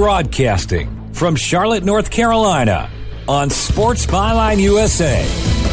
Broadcasting from Charlotte, North Carolina on Sports Byline USA.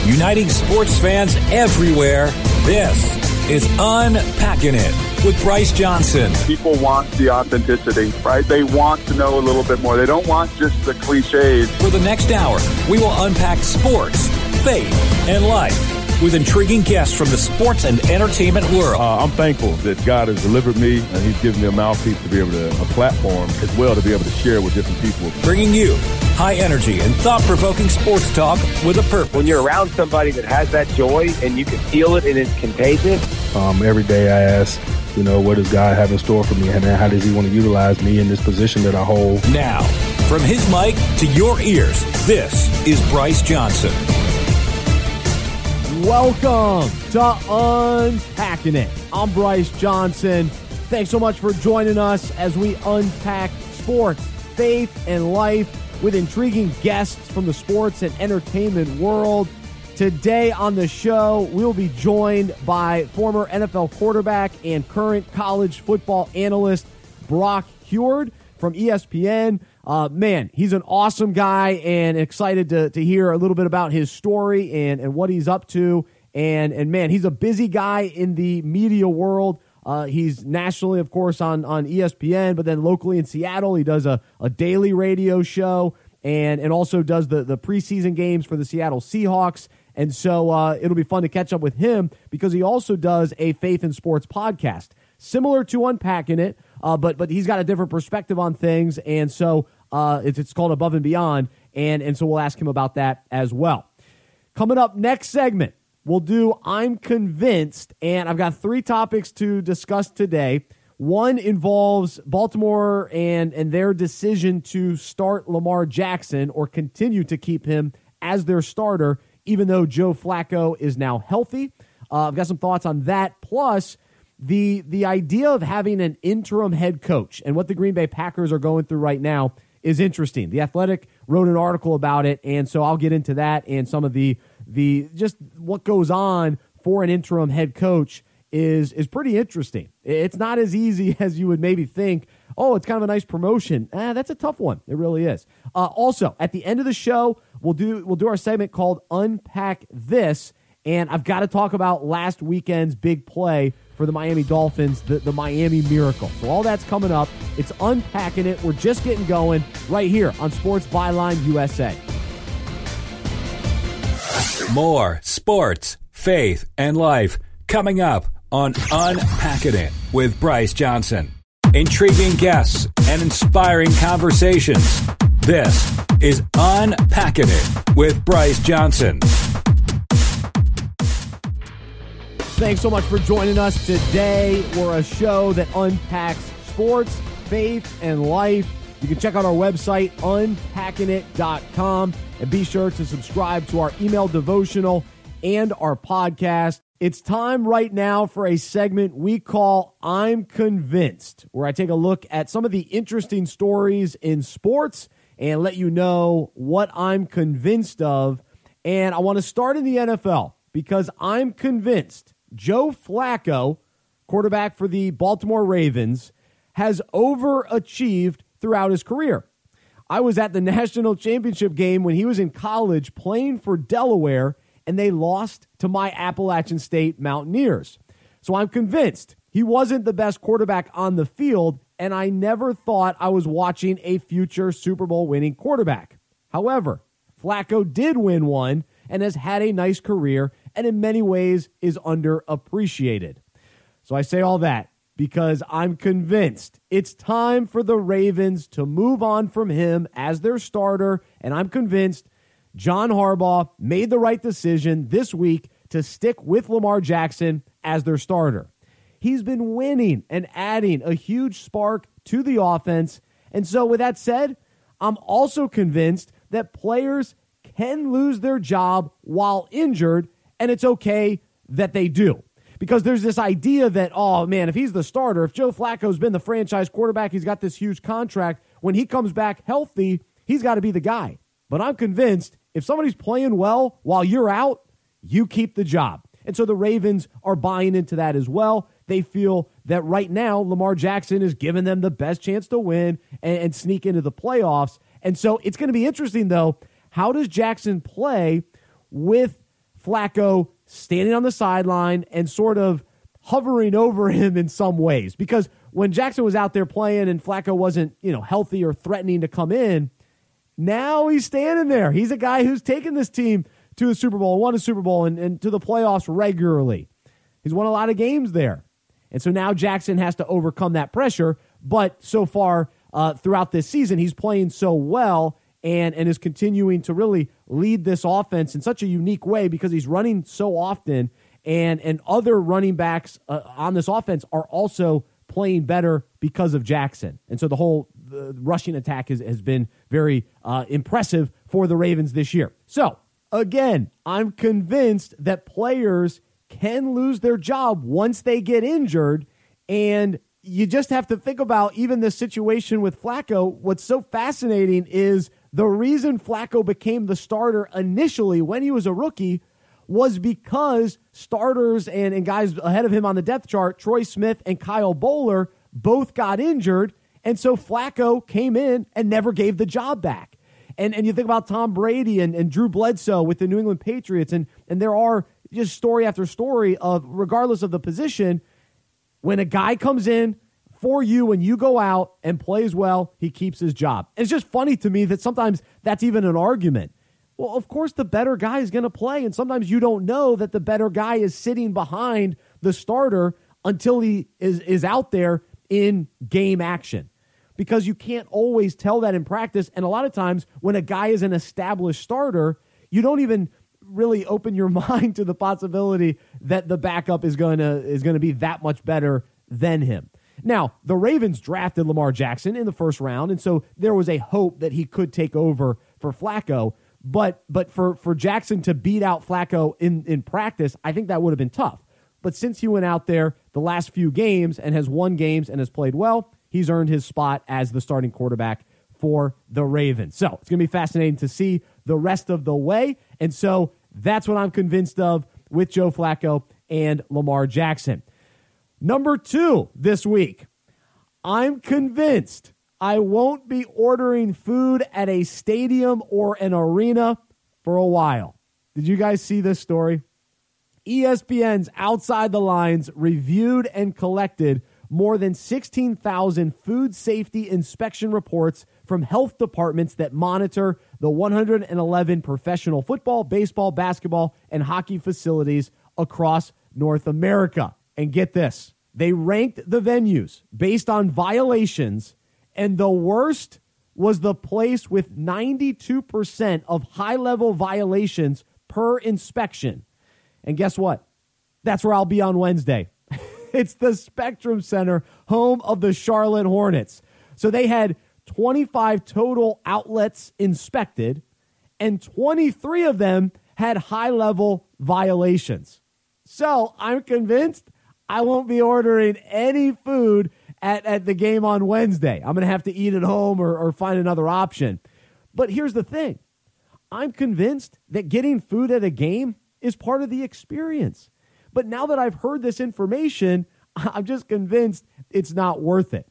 Uniting sports fans everywhere. This is Unpacking It with Bryce Johnson. People want the authenticity, right? They want to know a little bit more. They don't want just the cliches. For the next hour, we will unpack sports, faith, and life with intriguing guests from the sports and entertainment world. Uh, I'm thankful that God has delivered me and He's given me a mouthpiece to be able to, a platform as well to be able to share with different people. Bringing you high energy and thought provoking sports talk with a purpose. When you're around somebody that has that joy and you can feel it and it's contagious. Um, every day I ask, you know, what does God have in store for me and how does He want to utilize me in this position that I hold? Now, from his mic to your ears, this is Bryce Johnson. Welcome to Unpacking It. I'm Bryce Johnson. Thanks so much for joining us as we unpack sports, faith, and life with intriguing guests from the sports and entertainment world. Today on the show, we'll be joined by former NFL quarterback and current college football analyst Brock Huard from ESPN. Uh, man, he's an awesome guy and excited to, to hear a little bit about his story and, and what he's up to. And, and man, he's a busy guy in the media world. Uh, he's nationally, of course, on, on ESPN, but then locally in Seattle, he does a, a daily radio show and, and also does the, the preseason games for the Seattle Seahawks. And so uh, it'll be fun to catch up with him because he also does a faith in sports podcast, similar to Unpacking It, uh, but but he's got a different perspective on things. And so uh, it's, it's called Above and Beyond, and, and so we'll ask him about that as well. Coming up next segment, we'll do I'm Convinced, and I've got three topics to discuss today. One involves Baltimore and, and their decision to start Lamar Jackson or continue to keep him as their starter, even though Joe Flacco is now healthy. Uh, I've got some thoughts on that. Plus, the the idea of having an interim head coach and what the Green Bay Packers are going through right now is interesting. The Athletic wrote an article about it, and so I'll get into that and some of the the just what goes on for an interim head coach is is pretty interesting. It's not as easy as you would maybe think. Oh, it's kind of a nice promotion. Eh, that's a tough one. It really is. Uh, also, at the end of the show, we'll do we'll do our segment called Unpack This, and I've got to talk about last weekend's big play for the Miami Dolphins, the, the Miami Miracle. So all that's coming up. It's unpacking it. We're just getting going right here on Sports Byline USA. More sports, faith, and life coming up on Unpacking It with Bryce Johnson. Intriguing guests and inspiring conversations. This is Unpacking It with Bryce Johnson. Thanks so much for joining us today. We're a show that unpacks sports, faith, and life. You can check out our website, unpackingit.com, and be sure to subscribe to our email devotional and our podcast. It's time right now for a segment we call I'm Convinced, where I take a look at some of the interesting stories in sports and let you know what I'm convinced of. And I want to start in the NFL because I'm convinced Joe Flacco, quarterback for the Baltimore Ravens, has overachieved throughout his career. I was at the national championship game when he was in college playing for Delaware, and they lost to my Appalachian State Mountaineers. So I'm convinced he wasn't the best quarterback on the field, and I never thought I was watching a future Super Bowl winning quarterback. However, Flacco did win one and has had a nice career and in many ways is underappreciated. So I say all that because I'm convinced it's time for the Ravens to move on from him as their starter. And I'm convinced John Harbaugh made the right decision this week to stick with Lamar Jackson as their starter. He's been winning and adding a huge spark to the offense. And so, with that said, I'm also convinced that players can lose their job while injured and it's okay that they do. Because there's this idea that, oh man, if he's the starter, if Joe Flacco's been the franchise quarterback, he's got this huge contract. When he comes back healthy, he's got to be the guy. But I'm convinced if somebody's playing well while you're out, you keep the job. And so the Ravens are buying into that as well. they feel that right now Lamar Jackson is giving them the best chance to win and, and sneak into the playoffs. And so it's going to be interesting, though. How does Jackson play with Flacco standing on the sideline and sort of hovering over him in some ways? Because when Jackson was out there playing and Flacco wasn't, you know, healthy or threatening to come in, now he's standing there. He's a guy who's taken this team to the Super Bowl, won a Super Bowl, and, and to the playoffs regularly. He's won a lot of games there. And so now Jackson has to overcome that pressure. But so far uh, throughout this season, he's playing so well and, and is continuing to really lead this offense in such a unique way because he's running so often. And, and other running backs uh, on this offense are also playing better because of Jackson. And so the whole the rushing attack has, has been very uh, impressive for the Ravens this year. So, again, I'm convinced that players can lose their job once they get injured. And you just have to think about even the situation with Flacco. What's so fascinating is the reason Flacco became the starter initially when he was a rookie was because starters and, and guys ahead of him on the depth chart, Troy Smith and Kyle Boller, both got injured. And so Flacco came in and never gave the job back. And, and you think about Tom Brady and, and Drew Bledsoe with the New England Patriots, and, and there are just story after story of, regardless of the position, when a guy comes in for you when you go out and plays well, he keeps his job. It's just funny to me that sometimes that's even an argument. Well, of course, the better guy is going to play. And sometimes you don't know that the better guy is sitting behind the starter until he is, is out there in game action because you can't always tell that in practice. And a lot of times, when a guy is an established starter, you don't even really open your mind to the possibility that the backup is going to is going to be that much better than him. Now, the Ravens drafted Lamar Jackson in the first round, and so there was a hope that he could take over for Flacco. But but for for Jackson to beat out Flacco in in practice, I think that would have been tough. But since he went out there the last few games and has won games and has played well, he's earned his spot as the starting quarterback for the Ravens. So it's going to be fascinating to see the rest of the way. And so that's what I'm convinced of with Joe Flacco and Lamar Jackson. Number two this week, I'm convinced I won't be ordering food at a stadium or an arena for a while. Did you guys see this story? ESPN's Outside the Lines reviewed and collected more than 16,000 food safety inspection reports from health departments that monitor the 111 professional football, baseball, basketball, and hockey facilities across North America. And get this they ranked the venues based on violations, and the worst was the place with 92% of high level violations per inspection. And guess what? That's where I'll be on Wednesday. it's the Spectrum Center, home of the Charlotte Hornets. So they had 25 total outlets inspected, and 23 of them had high level violations. So I'm convinced I won't be ordering any food at, at the game on Wednesday. I'm going to have to eat at home or, or find another option. But here's the thing I'm convinced that getting food at a game is part of the experience. But now that I've heard this information, I'm just convinced it's not worth it.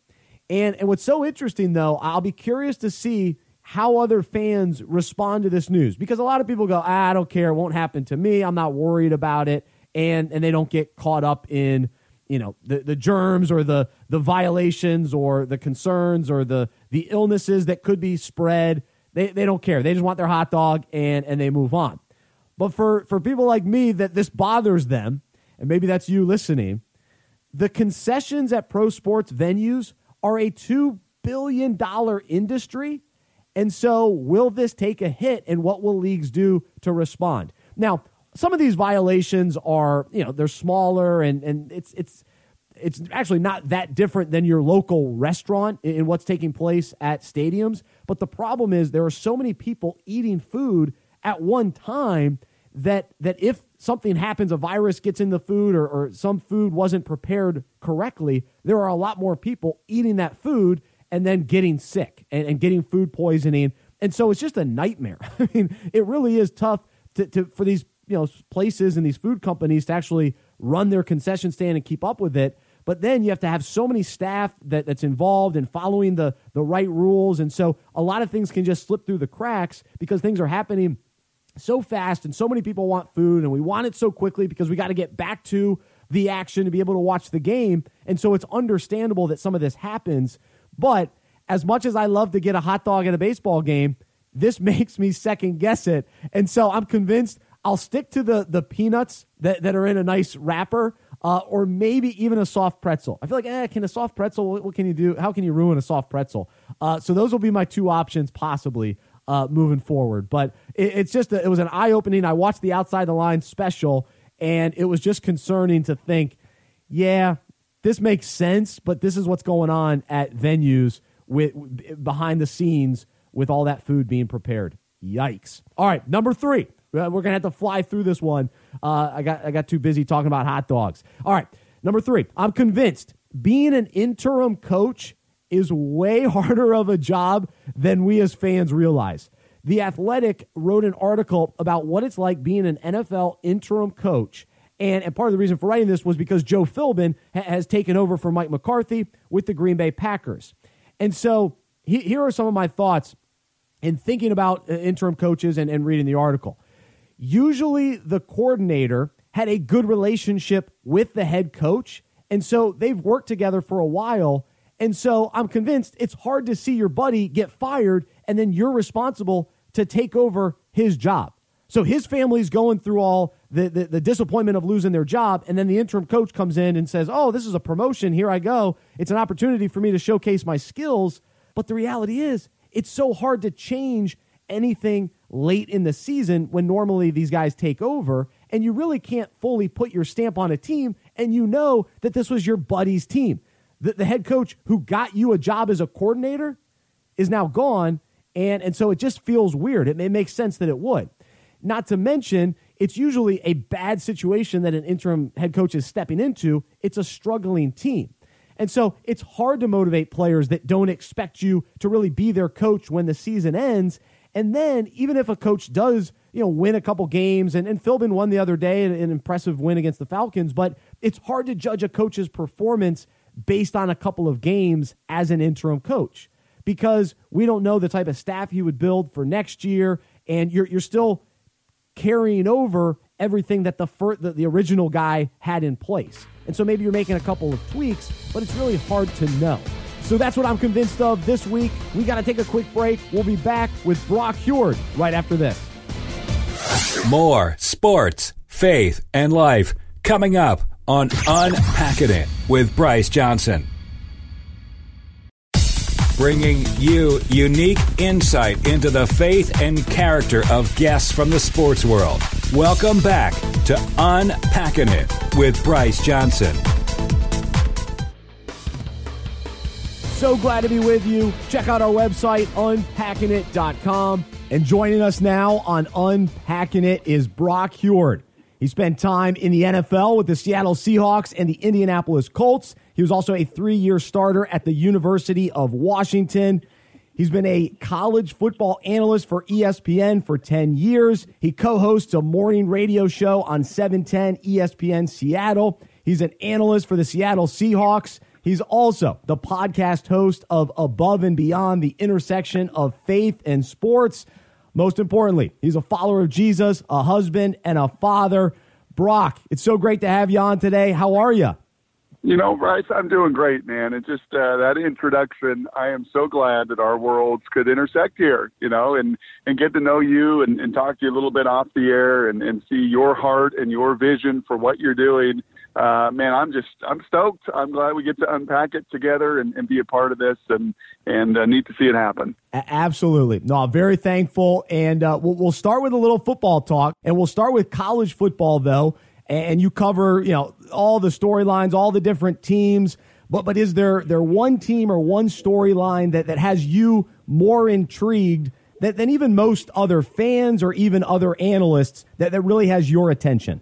And, and what's so interesting, though, I'll be curious to see how other fans respond to this news because a lot of people go, ah, I don't care, it won't happen to me, I'm not worried about it, and and they don't get caught up in you know the, the germs or the the violations or the concerns or the the illnesses that could be spread. They they don't care. They just want their hot dog and and they move on. But for for people like me that this bothers them, and maybe that's you listening, the concessions at pro sports venues are a $2 billion industry. And so, will this take a hit, and what will leagues do to respond? Now, some of these violations are, you know, they're smaller, and, and it's, it's, it's actually not that different than your local restaurant in what's taking place at stadiums. But the problem is there are so many people eating food at one time that that if something happens, a virus gets in the food or, or some food wasn't prepared correctly, there are a lot more people eating that food and then getting sick and, and getting food poisoning. And so it's just a nightmare. I mean, it really is tough to, to for these you know places and these food companies to actually run their concession stand and keep up with it. But then you have to have so many staff that, that's involved in following the, the right rules. And so a lot of things can just slip through the cracks because things are happening so fast and so many people want food and we want it so quickly because we got to get back to the action to be able to watch the game. And so it's understandable that some of this happens. But as much as I love to get a hot dog at a baseball game, this makes me second guess it. And so I'm convinced I'll stick to the the peanuts that, that are in a nice wrapper, uh, or maybe even a soft pretzel. I feel like, eh, can a soft pretzel? What, what can you do? How can you ruin a soft pretzel? Uh, so those will be my two options possibly uh, moving forward. But it, it's just a, it was an eye opening. I watched the outside the line special, and it was just concerning to think, yeah, this makes sense, but this is what's going on at venues with behind the scenes with all that food being prepared. Yikes! All right, number three. We're gonna have to fly through this one. Uh, I got I got too busy talking about hot dogs. All right, number three. I'm convinced being an interim coach is way harder of a job than we as fans realize. The Athletic wrote an article about what it's like being an NFL interim coach. And, and part of the reason for writing this was because Joe Philbin ha- has taken over for Mike McCarthy with the Green Bay Packers. And so he, here are some of my thoughts in thinking about uh, interim coaches and, and reading the article. Usually, the coordinator had a good relationship with the head coach. And so they've worked together for a while and so I'm convinced it's hard to see your buddy get fired and then you're responsible to take over his job. So his family's going through all the, the, the, disappointment of losing their job. And then the interim coach comes in and says, Oh, this is a promotion. Here I go. It's an opportunity for me to showcase my skills. But the reality is, it's so hard to change anything late in the season when normally these guys take over. And you really can't fully put your stamp on a team. And you know that this was your buddy's team the, the head coach who got you a job as a coordinator is now gone. And, and so it just feels weird. It, it makes sense that it would. Not to mention, it's usually a bad situation that an interim head coach is stepping into. It's a struggling team. And so it's hard to motivate players that don't expect you to really be their coach when the season ends. And then, even if a coach does, you know, win a couple games, and, and Philbin won the other day, an, an impressive win against the Falcons, but it's hard to judge a coach's performance based on a couple of games as an interim coach because we don't know the type of staff he would build for next year, and you're you're still carrying over everything that the fir- the, the original guy had in place. And so maybe you're making a couple of tweaks, but it's really hard to know. So that's what I'm convinced of this week. We got to take a quick break. We'll be back with Brock Huard right after this. More sports, faith, and life coming up on Unpacking It with Bryce Johnson. Bringing you unique insight into the faith and character of guests from the sports world. Welcome back to Unpacking It with Bryce Johnson. So glad to be with you. Check out our website, unpackingit.com. And joining us now on Unpacking It is Brock Huard. He spent time in the NFL with the Seattle Seahawks and the Indianapolis Colts. He was also a three year starter at the University of Washington. He's been a college football analyst for ESPN for 10 years. He co hosts a morning radio show on 710 ESPN Seattle. He's an analyst for the Seattle Seahawks. He's also the podcast host of Above and Beyond the Intersection of Faith and Sports. Most importantly, he's a follower of Jesus, a husband, and a father. Brock, it's so great to have you on today. How are you? You know, Bryce, I'm doing great, man. And just uh, that introduction, I am so glad that our worlds could intersect here, you know, and, and get to know you and, and talk to you a little bit off the air and, and see your heart and your vision for what you're doing uh, man, I'm just I'm stoked. I'm glad we get to unpack it together and, and be a part of this, and and uh, need to see it happen. Absolutely, no, I'm very thankful, and uh, we'll, we'll start with a little football talk, and we'll start with college football though, and you cover you know all the storylines, all the different teams. But but is there there one team or one storyline that, that has you more intrigued than, than even most other fans or even other analysts that, that really has your attention?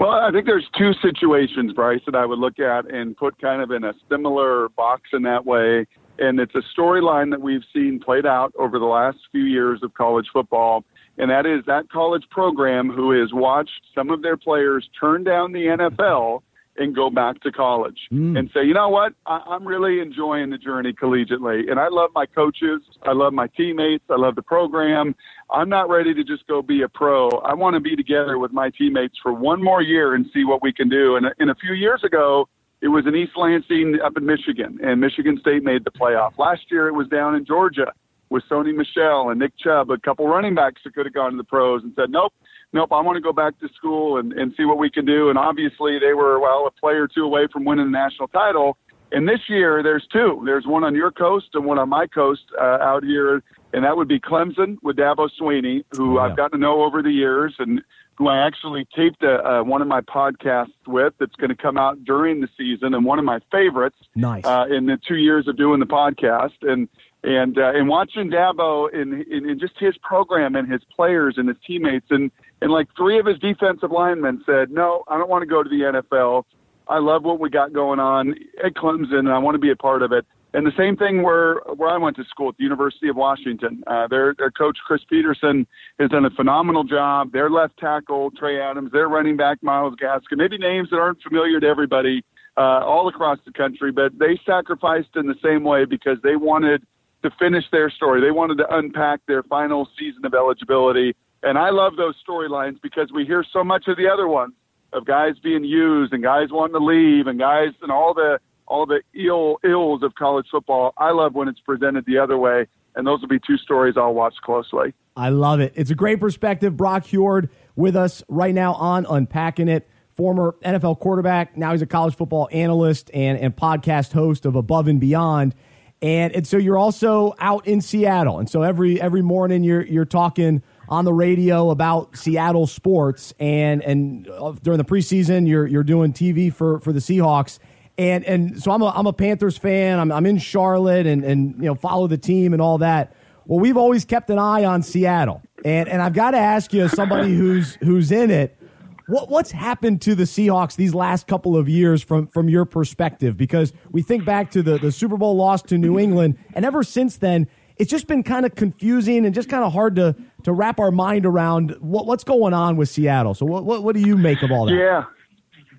Well, I think there's two situations, Bryce, that I would look at and put kind of in a similar box in that way. And it's a storyline that we've seen played out over the last few years of college football. And that is that college program who has watched some of their players turn down the NFL and go back to college Mm. and say, you know what, I, I'm really enjoying the journey collegiately, and I love my coaches, I love my teammates, I love the program. I'm not ready to just go be a pro. I want to be together with my teammates for one more year and see what we can do. And, and a few years ago, it was in East Lansing up in Michigan, and Michigan State made the playoff. Last year, it was down in Georgia with Sony Michel and Nick Chubb, a couple running backs that could have gone to the pros and said, nope, nope, I want to go back to school and, and see what we can do. And obviously, they were, well, a player or two away from winning the national title. And this year, there's two. There's one on your coast and one on my coast uh, out here, and that would be Clemson with Dabo Swinney, who Oh, yeah. I've gotten to know over the years and who I actually taped a, uh, one of my podcasts with that's going to come out during the season and one of my favorites Nice. uh, in the two years of doing the podcast and and uh, and watching Dabo in, in in just his program and his players and his teammates and and like three of his defensive linemen said, no, I don't want to go to the NFL. I love what we got going on at Clemson, and I want to be a part of it. And the same thing where where I went to school at the University of Washington. Uh, their their coach Chris Petersen has done a phenomenal job. Their left tackle Trey Adams, their running back Myles Gaskin, maybe names that aren't familiar to everybody uh, all across the country, but they sacrificed in the same way because they wanted to finish their story. They wanted to unpack their final season of eligibility. And I love those storylines because we hear so much of the other ones of guys being used and guys wanting to leave and guys and all the all the ill ills of college football. I love when it's presented the other way. And those will be two stories I'll watch closely. I love it. It's a great perspective. Brock Huard with us right now on Unpacking It. Former NFL quarterback. Now he's a college football analyst and, and podcast host of Above and Beyond. And, and so you're also out in Seattle. And so every every morning you're you're talking on the radio about Seattle sports and and uh, during the preseason you're you're doing TV for for the Seahawks. And and so I'm a I'm a Panthers fan. I'm I'm in Charlotte and and you know follow the team and all that. Well, we've always kept an eye on Seattle, and and I've got to ask you, as somebody who's who's in it, what what's happened to the Seahawks these last couple of years from from your perspective? Because we think back to the the Super Bowl loss to New England, and ever since then, it's just been kind of confusing and just kind of hard to to wrap our mind around what what's going on with Seattle. So what what, what do you make of all that? Yeah.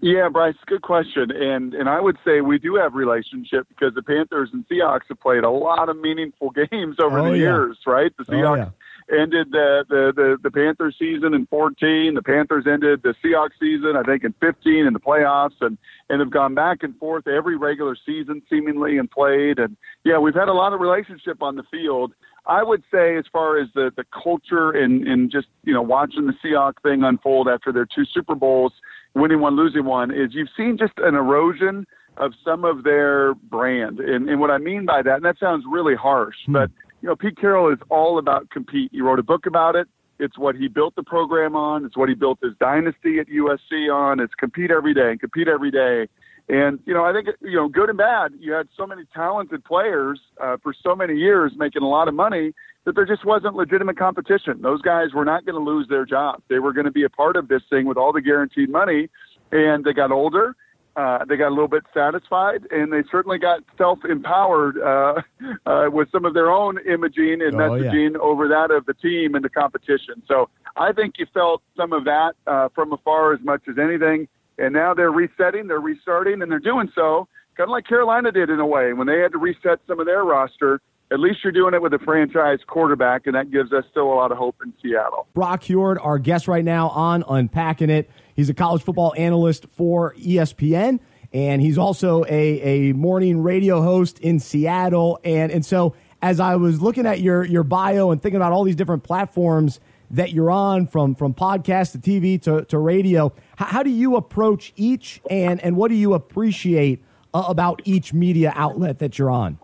Yeah, Bryce, good question. And and I would say we do have relationship because the Panthers and Seahawks have played a lot of meaningful games over Oh, the yeah. years, right? The Oh, Seahawks ended the, the, the, the Panthers season in 14. The Panthers ended the Seahawks season, I think, in 15 in the playoffs and, and have gone back and forth every regular season seemingly and played. And yeah, we've had a lot of relationship on the field. I would say as far as the, the culture and, and just, you know, watching the Seahawks thing unfold after their two Super Bowls, winning one, losing one, is you've seen just an erosion of some of their brand. And, and what I mean by that, and that sounds really harsh, hmm. but, you know, Pete Carroll is all about compete. He wrote a book about it. It's what he built the program on. It's what he built his dynasty at USC on. It's compete every day and compete every day. And, you know, I think, you know, good and bad, you had so many talented players uh, for so many years making a lot of money that there just wasn't legitimate competition. Those guys were not going to lose their jobs. They were going to be a part of this thing with all the guaranteed money. And they got older. Uh, they got a little bit satisfied, and they certainly got self-empowered uh, uh, with some of their own imaging and Oh, yeah. messaging over that of the team and the competition. So I think you felt some of that uh, from afar as much as anything. And now they're resetting, they're restarting, and they're doing so kind of like Carolina did in a way when they had to reset some of their roster. At least you're doing it with a franchise quarterback, and that gives us still a lot of hope in Seattle. Brock Huard, our guest right now on Unpacking It. He's a college football analyst for ESPN, and he's also a, a morning radio host in Seattle. And, and so, as I was looking at your, your bio and thinking about all these different platforms that you're on, from, from podcast to TV to, to radio, how, how do you approach each, and, and what do you appreciate uh, about each media outlet that you're on?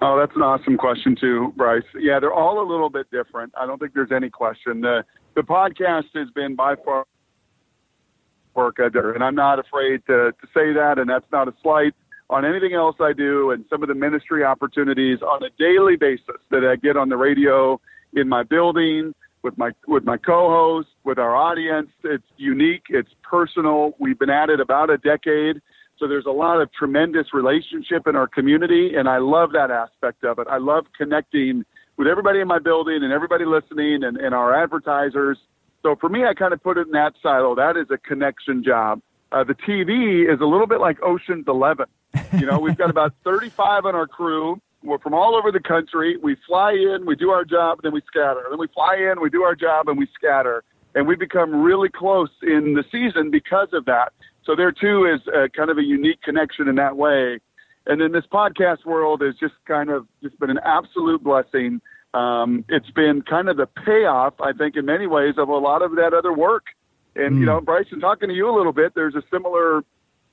Oh, that's an awesome question too, Bryce. Yeah, they're all a little bit different. I don't think there's any question. The the podcast has been by far work and I'm not afraid to, to say that, and that's not a slight on anything else I do and some of the ministry opportunities on a daily basis that I get on the radio in my building with my with my co-host, with our audience. It's unique, it's personal. We've been at it about a decade. So there's a lot of tremendous relationship in our community, and I love that aspect of it. I love connecting with everybody in my building and everybody listening and, and our advertisers. So for me, I kind of put it in that silo. That is a connection job. uh, the TV is a little bit like Ocean's Eleven. You know, we've got about 35 on our crew. We're from all over the country. We fly in, we do our job, then we scatter. Then we fly in, we do our job, and we scatter. And we become really close in the season because of that. So there too is a, kind of a unique connection in that way. And then this podcast world has just kind of just been an absolute blessing. Um, it's been kind of the payoff, I think, in many ways, of a lot of that other work. And mm. you know, Bryson, talking to you a little bit, there's a similar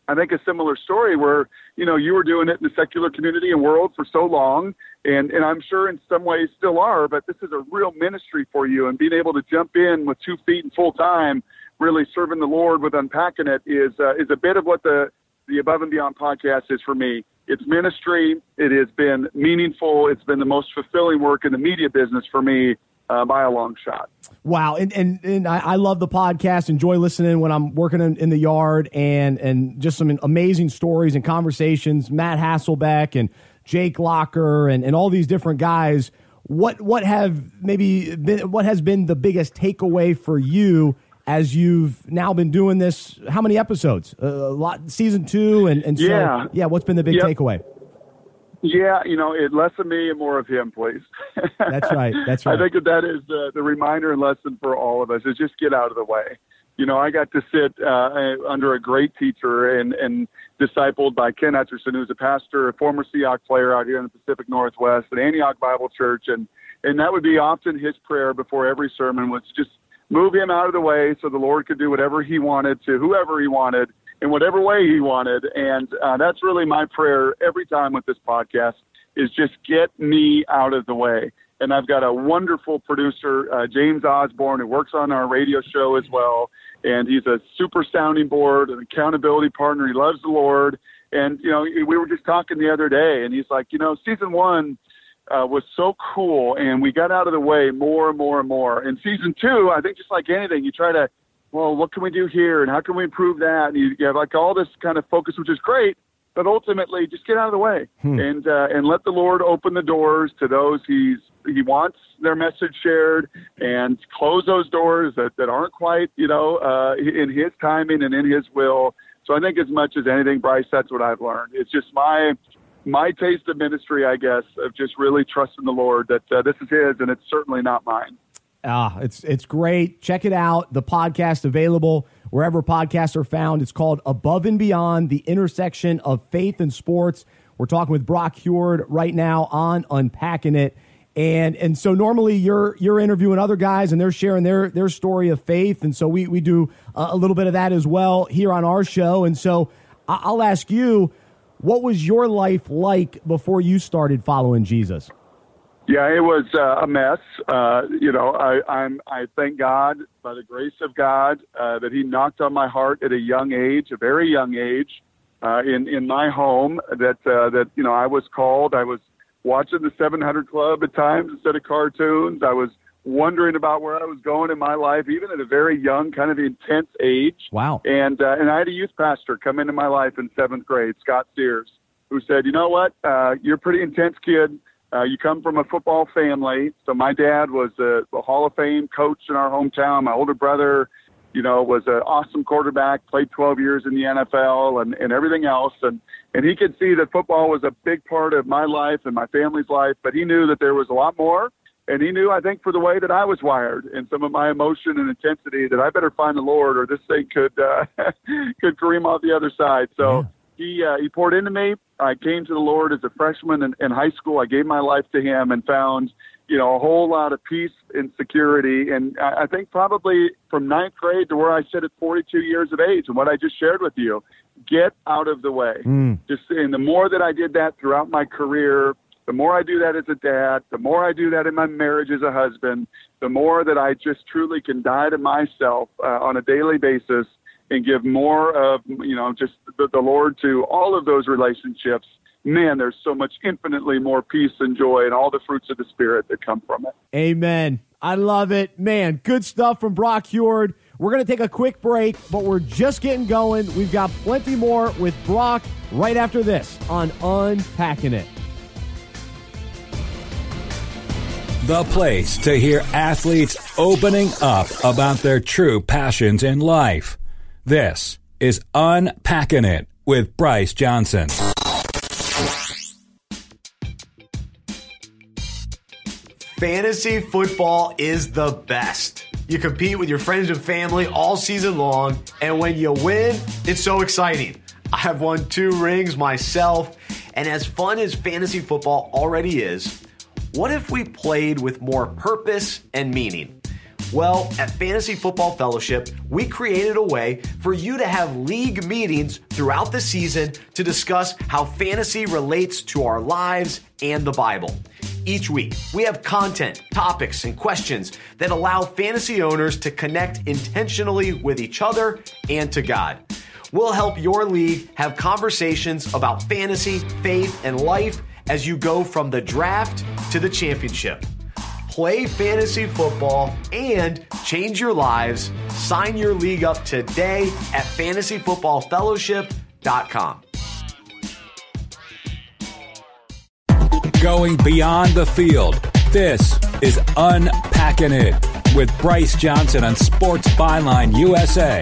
I think a similar story where you know you were doing it in the secular community and world for so long, and and I'm sure in some ways still are, but this is a real ministry for you, and being able to jump in with two feet and full time, really serving the Lord with unpacking it is uh, is a bit of what the the Above and Beyond podcast is for me. It's ministry. It has been meaningful. It's been the most fulfilling work in the media business for me uh, by a long shot. Wow, and and, and I, I, love the podcast. Enjoy listening when I'm working in, in, the yard, and and just some amazing stories and conversations. Matt Hasselbeck and Jake Locker and, and all these different guys. What what have maybe been, what has been the biggest takeaway for you as you've now been doing this? How many episodes? Uh, a lot, season two, and and so yeah, yeah. What's been the big yep. takeaway? Yeah, you know, it less of me and more of him, please. That's right. That's right. I think that that is the, the reminder and lesson for all of us is just get out of the way. You know, I got to sit uh, under a great teacher and, and discipled by Ken Hutcherson, who's a pastor, a former Seahawks player out here in the Pacific Northwest at Antioch Bible Church. And, and that would be often his prayer before every sermon was just move him out of the way so the Lord could do whatever he wanted to whoever he wanted in whatever way he wanted. And uh, that's really my prayer every time with this podcast is just get me out of the way. And I've got a wonderful producer, uh, James Osborne, who works on our radio show as well. And he's a super sounding board, an accountability partner. He loves the Lord. And, you know, we were just talking the other day, and he's like, you know, season one uh, was so cool, and we got out of the way more and more and more. In season two, I think just like anything, you try to well, what can we do here and how can we improve that? And you, you have like all this kind of focus, which is great, but ultimately just get out of the way hmm. and uh, and let the Lord open the doors to those he's he wants their message shared and close those doors that, that aren't quite you know uh, in His timing and in His will. So I think as much as anything, Bryce, that's what I've learned. It's just my my taste of ministry, I guess, of just really trusting the Lord that uh, this is His and it's certainly not mine. Ah, it's it's great. Check it out. The podcast available wherever podcasts are found. It's called Above and Beyond: The Intersection of Faith and Sports. We're talking with Brock Huard right now on Unpacking It. And and so normally you're you're interviewing other guys and they're sharing their their story of faith. And so we we do a, little bit of that as well here on our show. And so I'll ask you, what was your life like before you started following Jesus? Yeah, it was uh, a mess. Uh, you know, I, I'm I thank God by the grace of God uh, that He knocked on my heart at a young age, a very young age, uh, in in my home. That uh, that you know I was called. I was watching the 700 Club at times instead of cartoons. I was wondering about where I was going in my life, even at a very young, kind of intense age. Wow. And uh, and I had a youth pastor come into my life in seventh grade, Scott Sears, who said, "You know what? Uh, you're a pretty intense kid." Uh, you come from a football family. So my dad was a, a Hall of Fame coach in our hometown. My older brother, you know, was an awesome quarterback, played 12 years in the NFL and, and everything else. And, and he could see that football was a big part of my life and my family's life, but he knew that there was a lot more. And he knew, I think, for the way that I was wired and some of my emotion and intensity, that I better find the Lord, or this thing could uh, could cream off the other side. So he uh, he poured into me. I came to the Lord as a freshman in, in high school. I gave my life to Him and found, you know, a whole lot of peace and security. And I, I think probably from ninth grade to where I sit at 42 years of age, and what I just shared with you, get out of the way. Mm. Just and the more that I did that throughout my career, the more I do that as a dad, the more I do that in my marriage as a husband, the more that I just truly can die to myself uh, on a daily basis and give more of you know just the, the Lord to all of those relationships, man, there's so much infinitely more peace and joy and all the fruits of the Spirit that come from it. Amen. I love it. Man, good stuff from Brock Huard. We're going to take a quick break, but we're just getting going. We've got plenty more with Brock right after this on Unpacking It. The place to hear athletes opening up about their true passions in life. This is Unpacking It with Bryce Johnson. Fantasy football is the best. You compete with your friends and family all season long, and when you win, it's so exciting. I have won two rings myself, and as fun as fantasy football already is, what if we played with more purpose and meaning? Well, at Fantasy Football Fellowship, we created a way for you to have league meetings throughout the season to discuss how fantasy relates to our lives and the Bible. Each week, we have content, topics, and questions that allow fantasy owners to connect intentionally with each other and to God. We'll help your league have conversations about fantasy, faith, and life as you go from the draft to the championship. Play fantasy football and change your lives. Sign your league up today at fantasyfootballfellowship.com. Going beyond the field. This is Unpacking It with Bryce Johnson on Sports Byline USA.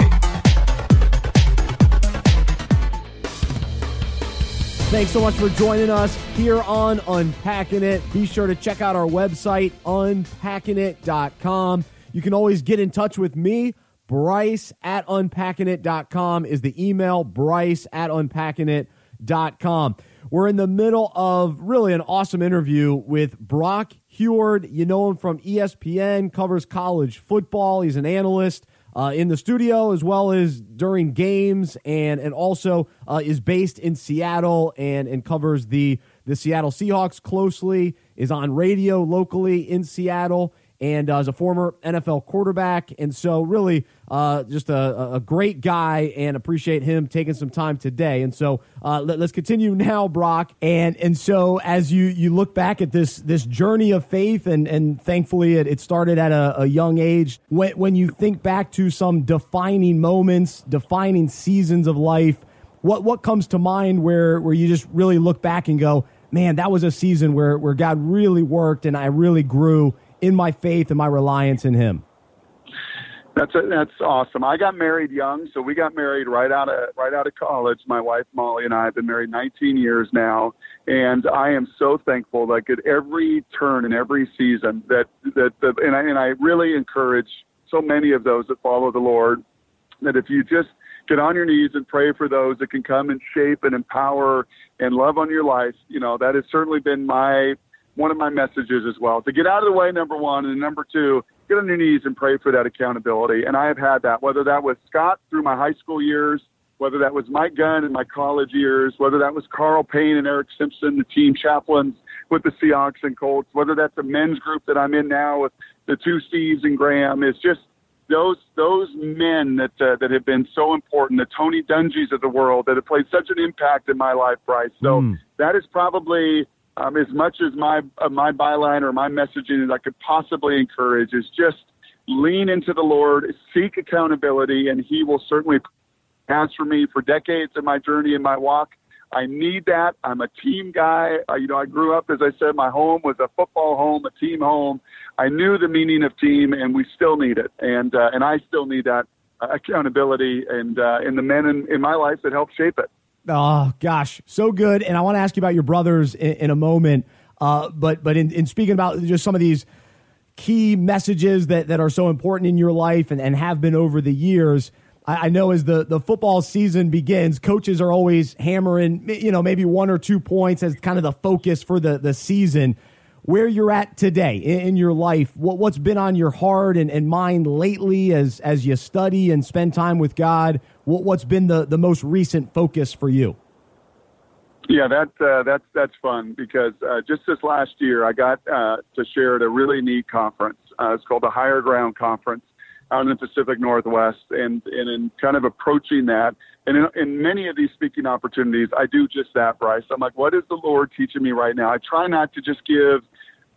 Thanks so much for joining us here on Unpacking It. Be sure to check out our website, unpackingit.com. You can always get in touch with me. Bryce at unpackingit.com is the email, Bryce at unpackingit.com. We're in the middle of really an awesome interview with Brock Huard. You know him from ESPN, covers college football. He's an analyst uh, in the studio as well as during games, and and also uh, is based in Seattle and and covers the the Seattle Seahawks closely. Is on radio locally in Seattle and uh, as a former NFL quarterback. And so, really, uh, just a, a, great guy and appreciate him taking some time today. And so, uh, let, us continue now, Brock. And and so, as you you look back at this this journey of faith, and and thankfully it, it started at a, a young age. When when you think back to some defining moments, defining seasons of life, what what comes to mind where where you just really look back and go, man, that was a season where where God really worked and I really grew in my faith and my reliance in Him. That's a, that's awesome. I got married young, so we got married right out of right out of college. My wife Molly and I have been married 19 years now, and I am so thankful. Like at every turn and every season, that that, that and I and I really encourage so many of those that follow the Lord that if you just get on your knees and pray for those that can come and shape and empower and love on your life, you know that has certainly been my one of my messages as well. To get out of the way, number one, and number two, get on your knees and pray for that accountability. And I have had that, whether that was Scott through my high school years, whether that was Mike Gunn in my college years, whether that was Karl Payne and Eric Simpson, the team chaplains with the Seahawks and Colts, whether that's the men's group that I'm in now with the two Steves and Graham. It's just those those men that uh, that have been so important, the Tony Dungys of the world that have played such an impact in my life, Bryce. So mm. that is probably um, as much as my uh, my byline or my messaging that I could possibly encourage is just lean into the Lord, seek accountability, and He will certainly pass for me for decades in my journey in my walk. I need that. I'm a team guy. Uh, you know, I grew up, as I said, my home was a football home, a team home. I knew the meaning of team, and we still need it, and uh, and I still need that uh, accountability and uh, and the men in, in my life that help shape it. Oh gosh, so good. And I want to ask you about your brothers in, in a moment. Uh, but but in, in speaking about just some of these key messages that, that are so important in your life and, and have been over the years. I, I know as the, the football season begins, coaches are always hammering, you know, maybe one or two points as kind of the focus for the, the season where you're at today in, in your life, what, what's been on your heart and, and mind lately as, as you study and spend time with God? What, what's been the, the most recent focus for you? Yeah, that uh, that's that's fun because uh, just this last year I got uh, to share at a really neat conference. Uh, it's called the Higher Ground Conference out in the Pacific Northwest, and and in kind of approaching that, and in, in many of these speaking opportunities, I do just that, Bryce. I'm like, what is the Lord teaching me right now? I try not to just give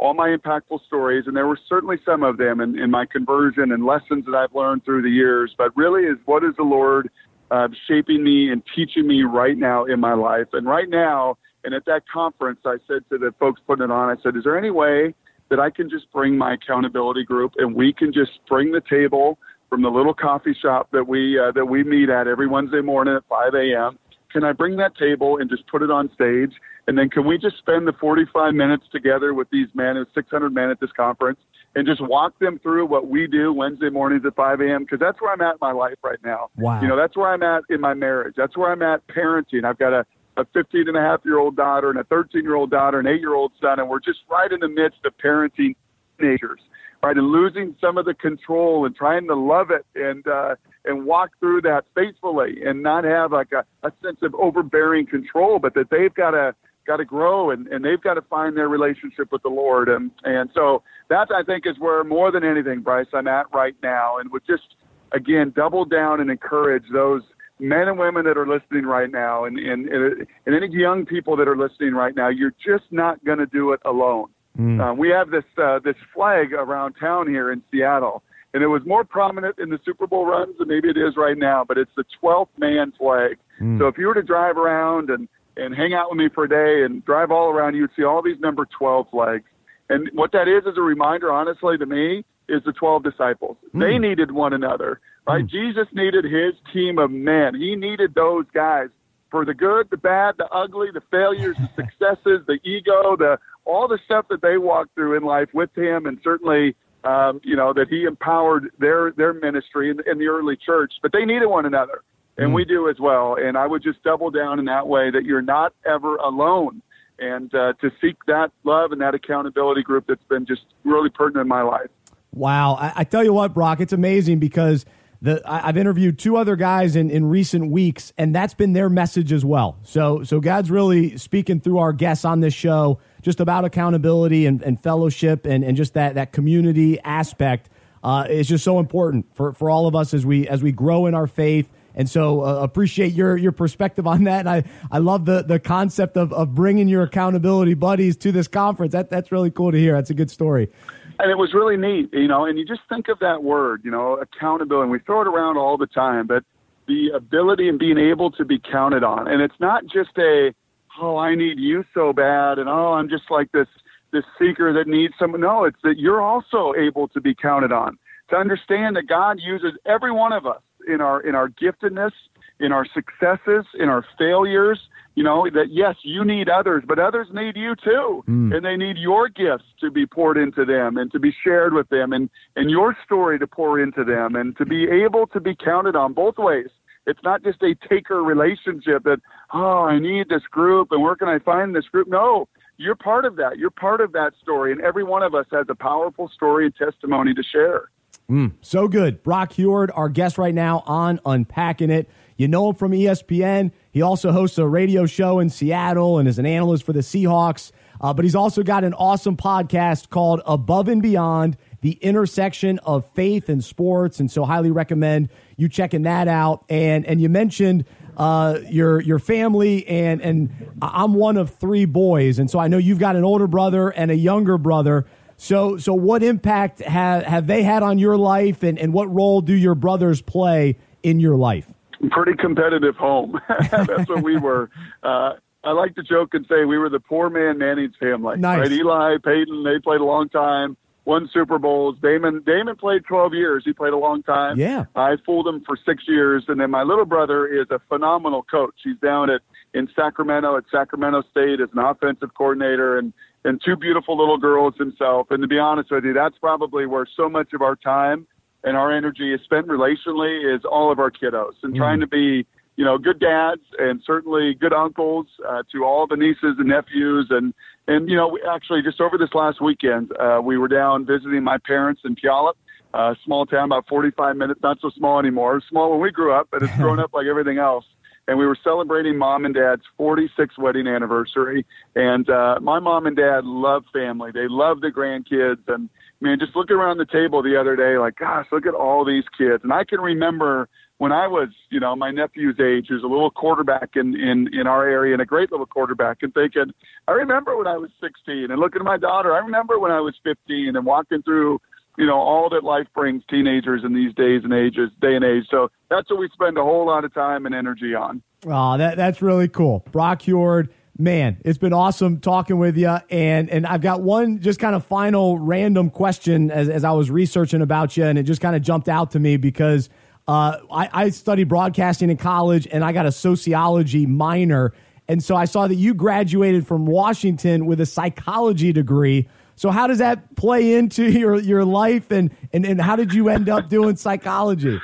all my impactful stories, and there were certainly some of them in, in my conversion and lessons that I've learned through the years. But really, is what is the Lord uh, shaping me and teaching me right now in my life? And right now, and at that conference, I said to the folks putting it on, I said, "Is there any way that I can just bring my accountability group and we can just bring the table from the little coffee shop that we uh, that we meet at every Wednesday morning at 5 a.m. Can I bring that table and just put it on stage? And then can we just spend the 45 minutes together with these men, there's 600 men at this conference, and just walk them through what we do Wednesday mornings at 5 a.m. Because that's where I'm at in my life right now. Wow. You know, that's where I'm at in my marriage. That's where I'm at parenting. I've got a a 15 and a half year old daughter and a 13 year old daughter, and an eight year old son, and we're just right in the midst of parenting teenagers, right, and losing some of the control and trying to love it and uh, and walk through that faithfully and not have like a, a sense of overbearing control, but that they've got to got to grow and, and they've got to find their relationship with the Lord. And, and so that I think is where more than anything, Bryce, I'm at right now and would just, again, double down and encourage those men and women that are listening right now and, and, and any young people that are listening right now, you're just not going to do it alone. Mm. Uh, we have this, uh, this flag around town here in Seattle and it was more prominent in the Super Bowl runs than maybe it is right now, but it's the 12th man flag. Mm. So if you were to drive around and and hang out with me for a day and drive all around, you would see all these number 12 flags. And what that is is a reminder, honestly, to me, is the 12 disciples. Mm. They needed one another, right? Mm. Jesus needed his team of men. He needed those guys for the good, the bad, the ugly, the failures, the successes, the ego, the all the stuff that they walked through in life with him, and certainly, um, you know, that he empowered their their ministry in, in the early church. But they needed one another and mm. we do as well. And I would just double down in that way that you're not ever alone, and uh, to seek that love and that accountability group that's been just really pertinent in my life. Wow, I, I tell you what, Brock, it's amazing because. The, I, I've interviewed two other guys in, in recent weeks, and that's been their message as well. So, so God's really speaking through our guests on this show just about accountability and, and fellowship and, and just that, that community aspect uh, is just so important for, for all of us as we as we grow in our faith and so uh, appreciate your your perspective on that. And I, I love the, the concept of, of bringing your accountability buddies to this conference. That, that's really cool to hear. That's a good story. And it was really neat, you know, and you just think of that word, you know, accountability. And we throw it around all the time, but the ability and being able to be counted on. And it's not just a, oh, I need you so bad, and oh, I'm just like this this seeker that needs someone. No, it's that you're also able to be counted on. To understand that God uses every one of us in our in our giftedness, in our successes, in our failures. You know that yes, you need others, but others need you too, mm. and they need your gifts to be poured into them and to be shared with them, and and your story to pour into them, and to be able to be counted on both ways. It's not just a taker relationship that oh I need this group and where can I find this group? No, you're part of that. You're part of that story, and every one of us has a powerful story and testimony to share. Mm, so good. Brock Huard, our guest right now on Unpacking It. You know him from ESPN. He also hosts a radio show in Seattle and is an analyst for the Seahawks. Uh, but he's also got an awesome podcast called Above and Beyond the intersection of faith and sports. And so, highly recommend you checking that out. And and you mentioned uh, your your family, and and I'm one of three boys, and so I know you've got an older brother and a younger brother. So, so what impact have, have they had on your life, and, and what role do your brothers play in your life? Pretty competitive home. That's what we were. Uh, I like to joke and say we were the poor man Manning's family. Nice. Right? Eli, Peyton, they played a long time, won Super Bowls. Damon, Damon played 12 years. He played a long time. Yeah. I fooled him for six years, and then my little brother is a phenomenal coach. He's down at in Sacramento at Sacramento State as an offensive coordinator, and and two beautiful little girls himself. And to be honest with you, that's probably where so much of our time and our energy is spent relationally is all of our kiddos and mm. trying to be, you know, good dads and certainly good uncles uh, to all the nieces and nephews. And, and, you know, we actually just over this last weekend, uh, we were down visiting my parents in Puyallup. Uh, small town, about 45 minutes, not so small anymore. Small when we grew up, but it's grown up like everything else and we were celebrating mom and dad's 46th wedding anniversary. And uh, my mom and dad love family. They love the grandkids. And man, just looking around the table the other day, like, gosh, look at all these kids. And I can remember when I was, you know, my nephew's age, who's a little quarterback in, in, in our area and a great little quarterback, and thinking, I remember when I was 16 and looking at my daughter, I remember when I was 15 and walking through you know, all that life brings teenagers in these days and ages, day and age. So that's what we spend a whole lot of time and energy on. Oh, that, that's really cool. Brock Huard, Man, it's been awesome talking with you. And and I've got one just kind of final random question as, as I was researching about you, and it just kind of jumped out to me because uh, I, I studied broadcasting in college and I got a sociology minor. And so I saw that you graduated from Washington with a psychology degree. So how does that play into your, your life and, and, and how did you end up doing psychology?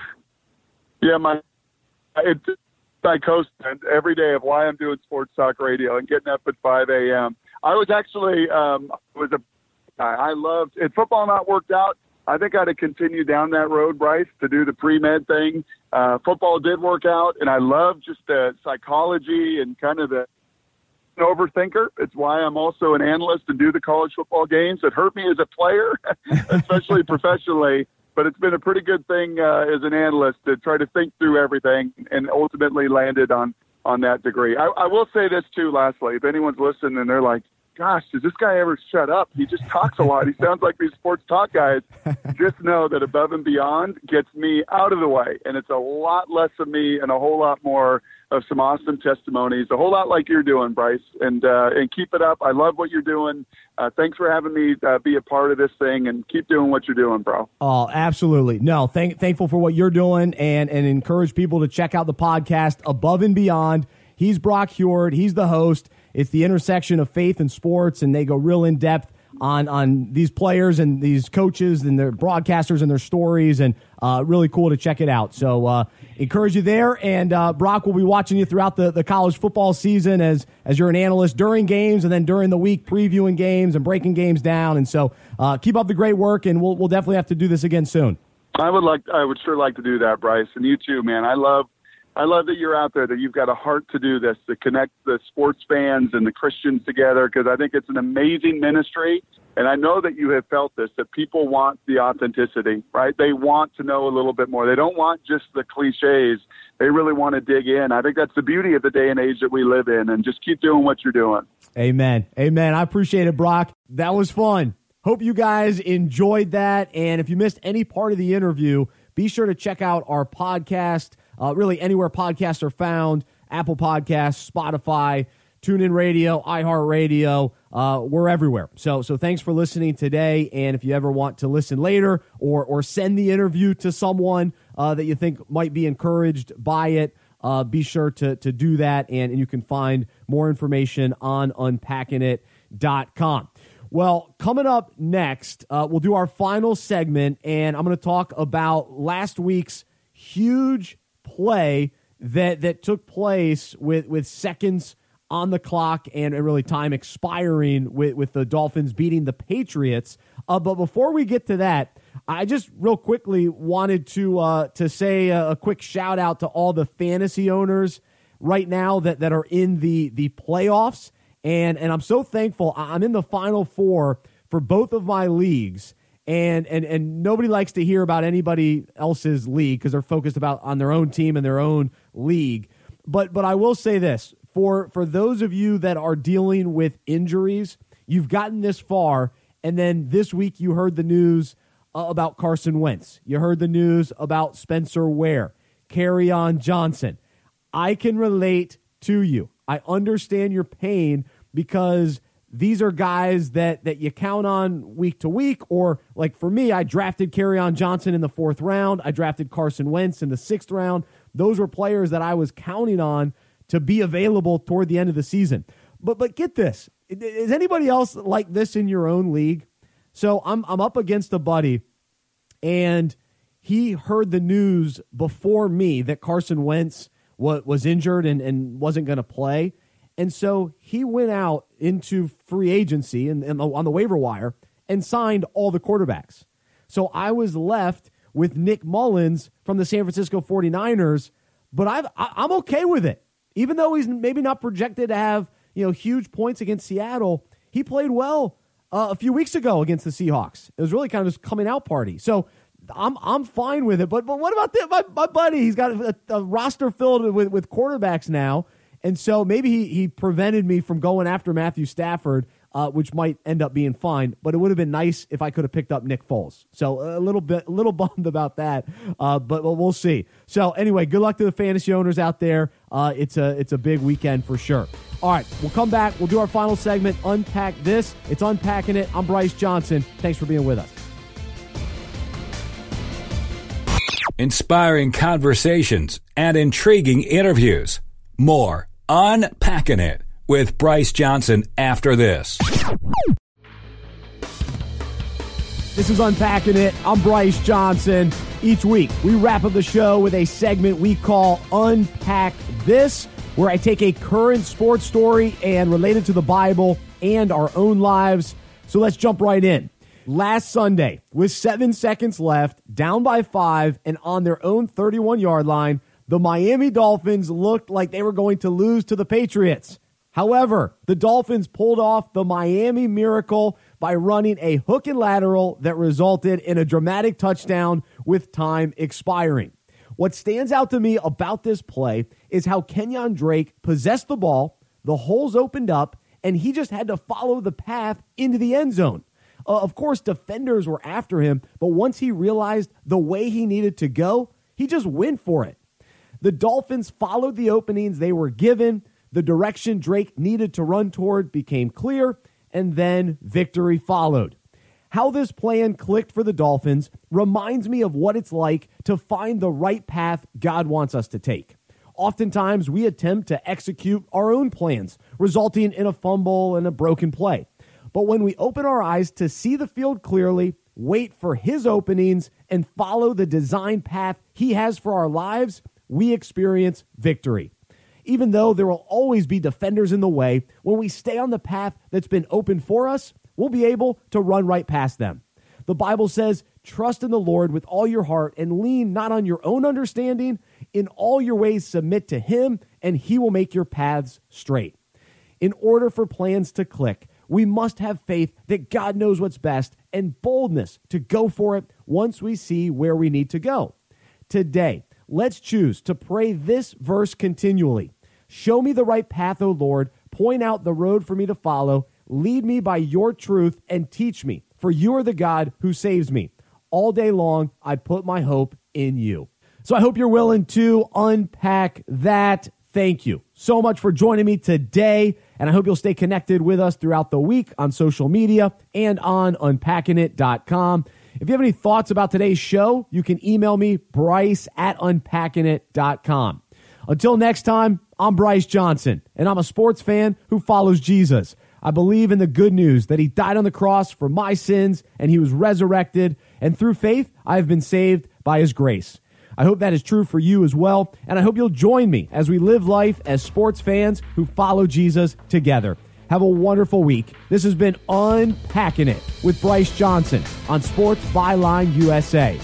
Yeah, my it's psychosis every day of why I'm doing sports talk radio and getting up at 5 a.m. I was actually um, was a I loved it. Football not worked out. I think I'd have continued down that road, Bryce, to do the pre med thing. Uh, football did work out, and I love just the psychology and kind of the overthinker. It's why I'm also an analyst and do the college football games. It hurt me as a player, especially professionally but it's been a pretty good thing uh, as an analyst to try to think through everything and ultimately landed on on that degree. I, I will say this too. Lastly, if anyone's listening and they're like, "Gosh, does this guy ever shut up? He just talks a lot. He sounds like these sports talk guys." just know that above and beyond gets me out of the way, and it's a lot less of me and a whole lot more of some awesome testimonies, a whole lot like you're doing, Bryce. And uh, and keep it up. I love what you're doing. Uh, thanks for having me uh, be a part of this thing, and keep doing what you're doing, bro. Oh, absolutely. No, thank, thankful for what you're doing, and and encourage people to check out the podcast Above and Beyond. He's Brock Huard. He's the host. It's the intersection of faith and sports, and they go real in depth on on these players and these coaches and their broadcasters and their stories, and uh, really cool to check it out. So uh, encourage you there, and uh, Brock will be watching you throughout the, the college football season as as you're an analyst during games and then during the week previewing games and breaking games down. And so uh, keep up the great work, and we'll we'll definitely have to do this again soon. I would like I would sure like to do that, Bryce, and you too, man. I love I love that you're out there, that you've got a heart to do this, to connect the sports fans and the Christians together, because I think it's an amazing ministry. And I know that you have felt this, that people want the authenticity, right? They want to know a little bit more. They don't want just the cliches. They really want to dig in. I think that's the beauty of the day and age that we live in, and just keep doing what you're doing. Amen. Amen. I appreciate it, Brock. That was fun. Hope you guys enjoyed that. And if you missed any part of the interview, be sure to check out our podcast uh, really anywhere podcasts are found Apple Podcasts, Spotify, TuneIn Radio, iHeartRadio. Uh, we're everywhere. So, so thanks for listening today. And if you ever want to listen later or or send the interview to someone uh, that you think might be encouraged by it, uh, be sure to to do that. And, and you can find more information on unpackingit.com. Well, coming up next, uh, we'll do our final segment, and I'm going to talk about last week's huge play that that took place with with seconds on the clock and, really time expiring with, with the Dolphins beating the Patriots. Uh, but before we get to that, I just real quickly wanted to uh, to say a, a, quick shout out to all the fantasy owners right now that, that are in the the playoffs, and and I'm so thankful. I'm in the final four for both of my leagues, and and and nobody likes to hear about anybody else's league because they're focused about on their own team and their own league. But but I will say this for for those of you that are dealing with injuries, you've gotten this far, and then this week you heard the news uh, about Carson Wentz. You heard the news about Spencer Ware, Kerryon Johnson. I can relate to you. I understand your pain because these are guys that that you count on week to week or like for me I drafted Kerryon Johnson in the 4th round, I drafted Carson Wentz in the 6th round. Those were players that I was counting on to be available toward the end of the season. But but get this. Is anybody else like this in your own league? So I'm I'm up against a buddy and he heard the news before me that Carson Wentz was, was injured and, and wasn't going to play. And so he went out into free agency and, and on the waiver wire and signed all the quarterbacks. So I was left with Nick Mullens from the San Francisco 49ers, but I've, I'm okay with it. Even though he's maybe not projected to have you know huge points against Seattle, he played well uh, a few weeks ago against the Seahawks. It was really kind of his coming out party. So I'm I'm fine with it. But but what about the, my my buddy? He's got a, a roster filled with with quarterbacks now. And so maybe he, he prevented me from going after Matthew Stafford, uh, which might end up being fine. But it would have been nice if I could have picked up Nick Foles. So a little bit, a little bummed about that. Uh, but we'll see. So anyway, good luck to the fantasy owners out there. Uh, it's a it's a big weekend for sure. All right, we'll come back. We'll do our final segment, Unpack This. It's Unpacking It. I'm Bryce Johnson. Thanks for being with us. Inspiring conversations and intriguing interviews. More Unpacking It with Bryce Johnson after this. This is Unpacking It. I'm Bryce Johnson. Each week, we wrap up the show with a segment we call Unpack This, where I take a current sports story and relate it to the Bible and our own lives. So let's jump right in. Last Sunday, with seven seconds left, down by five, and on their own 31 yard line, the Miami Dolphins looked like they were going to lose to the Patriots. However, the Dolphins pulled off the Miami miracle by running a hook and lateral that resulted in a dramatic touchdown with time expiring. What stands out to me about this play is how Kenyan Drake possessed the ball, the holes opened up, and he just had to follow the path into the end zone. Uh, of course, defenders were after him, but once he realized the way he needed to go, he just went for it. The Dolphins followed the openings they were given. The direction Drake needed to run toward became clear, and then victory followed. How this plan clicked for the Dolphins reminds me of what it's like to find the right path God wants us to take. Oftentimes, we attempt to execute our own plans, resulting in a fumble and a broken play. But when we open our eyes to see the field clearly, wait for His openings, and follow the design path He has for our lives, we experience victory. Even though there will always be defenders in the way, when we stay on the path that's been open for us, we'll be able to run right past them. The Bible says, Trust in the Lord with all your heart and lean not on your own understanding. In all your ways, submit to Him, and He will make your paths straight. In order for plans to click, we must have faith that God knows what's best and boldness to go for it once we see where we need to go. Today, let's choose to pray this verse continually. Show me the right path, O Lord. Point out the road for me to follow. Lead me by your truth and teach me, for you are the God who saves me. All day long, I put my hope in you. So I hope you're willing to unpack that. Thank you so much for joining me today. And I hope you'll stay connected with us throughout the week on social media and on unpackingit.com. If you have any thoughts about today's show, you can email me, bryce at unpackingit.com. Until next time, I'm Bryce Johnson, and I'm a sports fan who follows Jesus. I believe in the good news that he died on the cross for my sins and he was resurrected, and through faith, I have been saved by his grace. I hope that is true for you as well, and I hope you'll join me as we live life as sports fans who follow Jesus together. Have a wonderful week. This has been Unpacking It with Bryce Johnson on Sports Byline USA.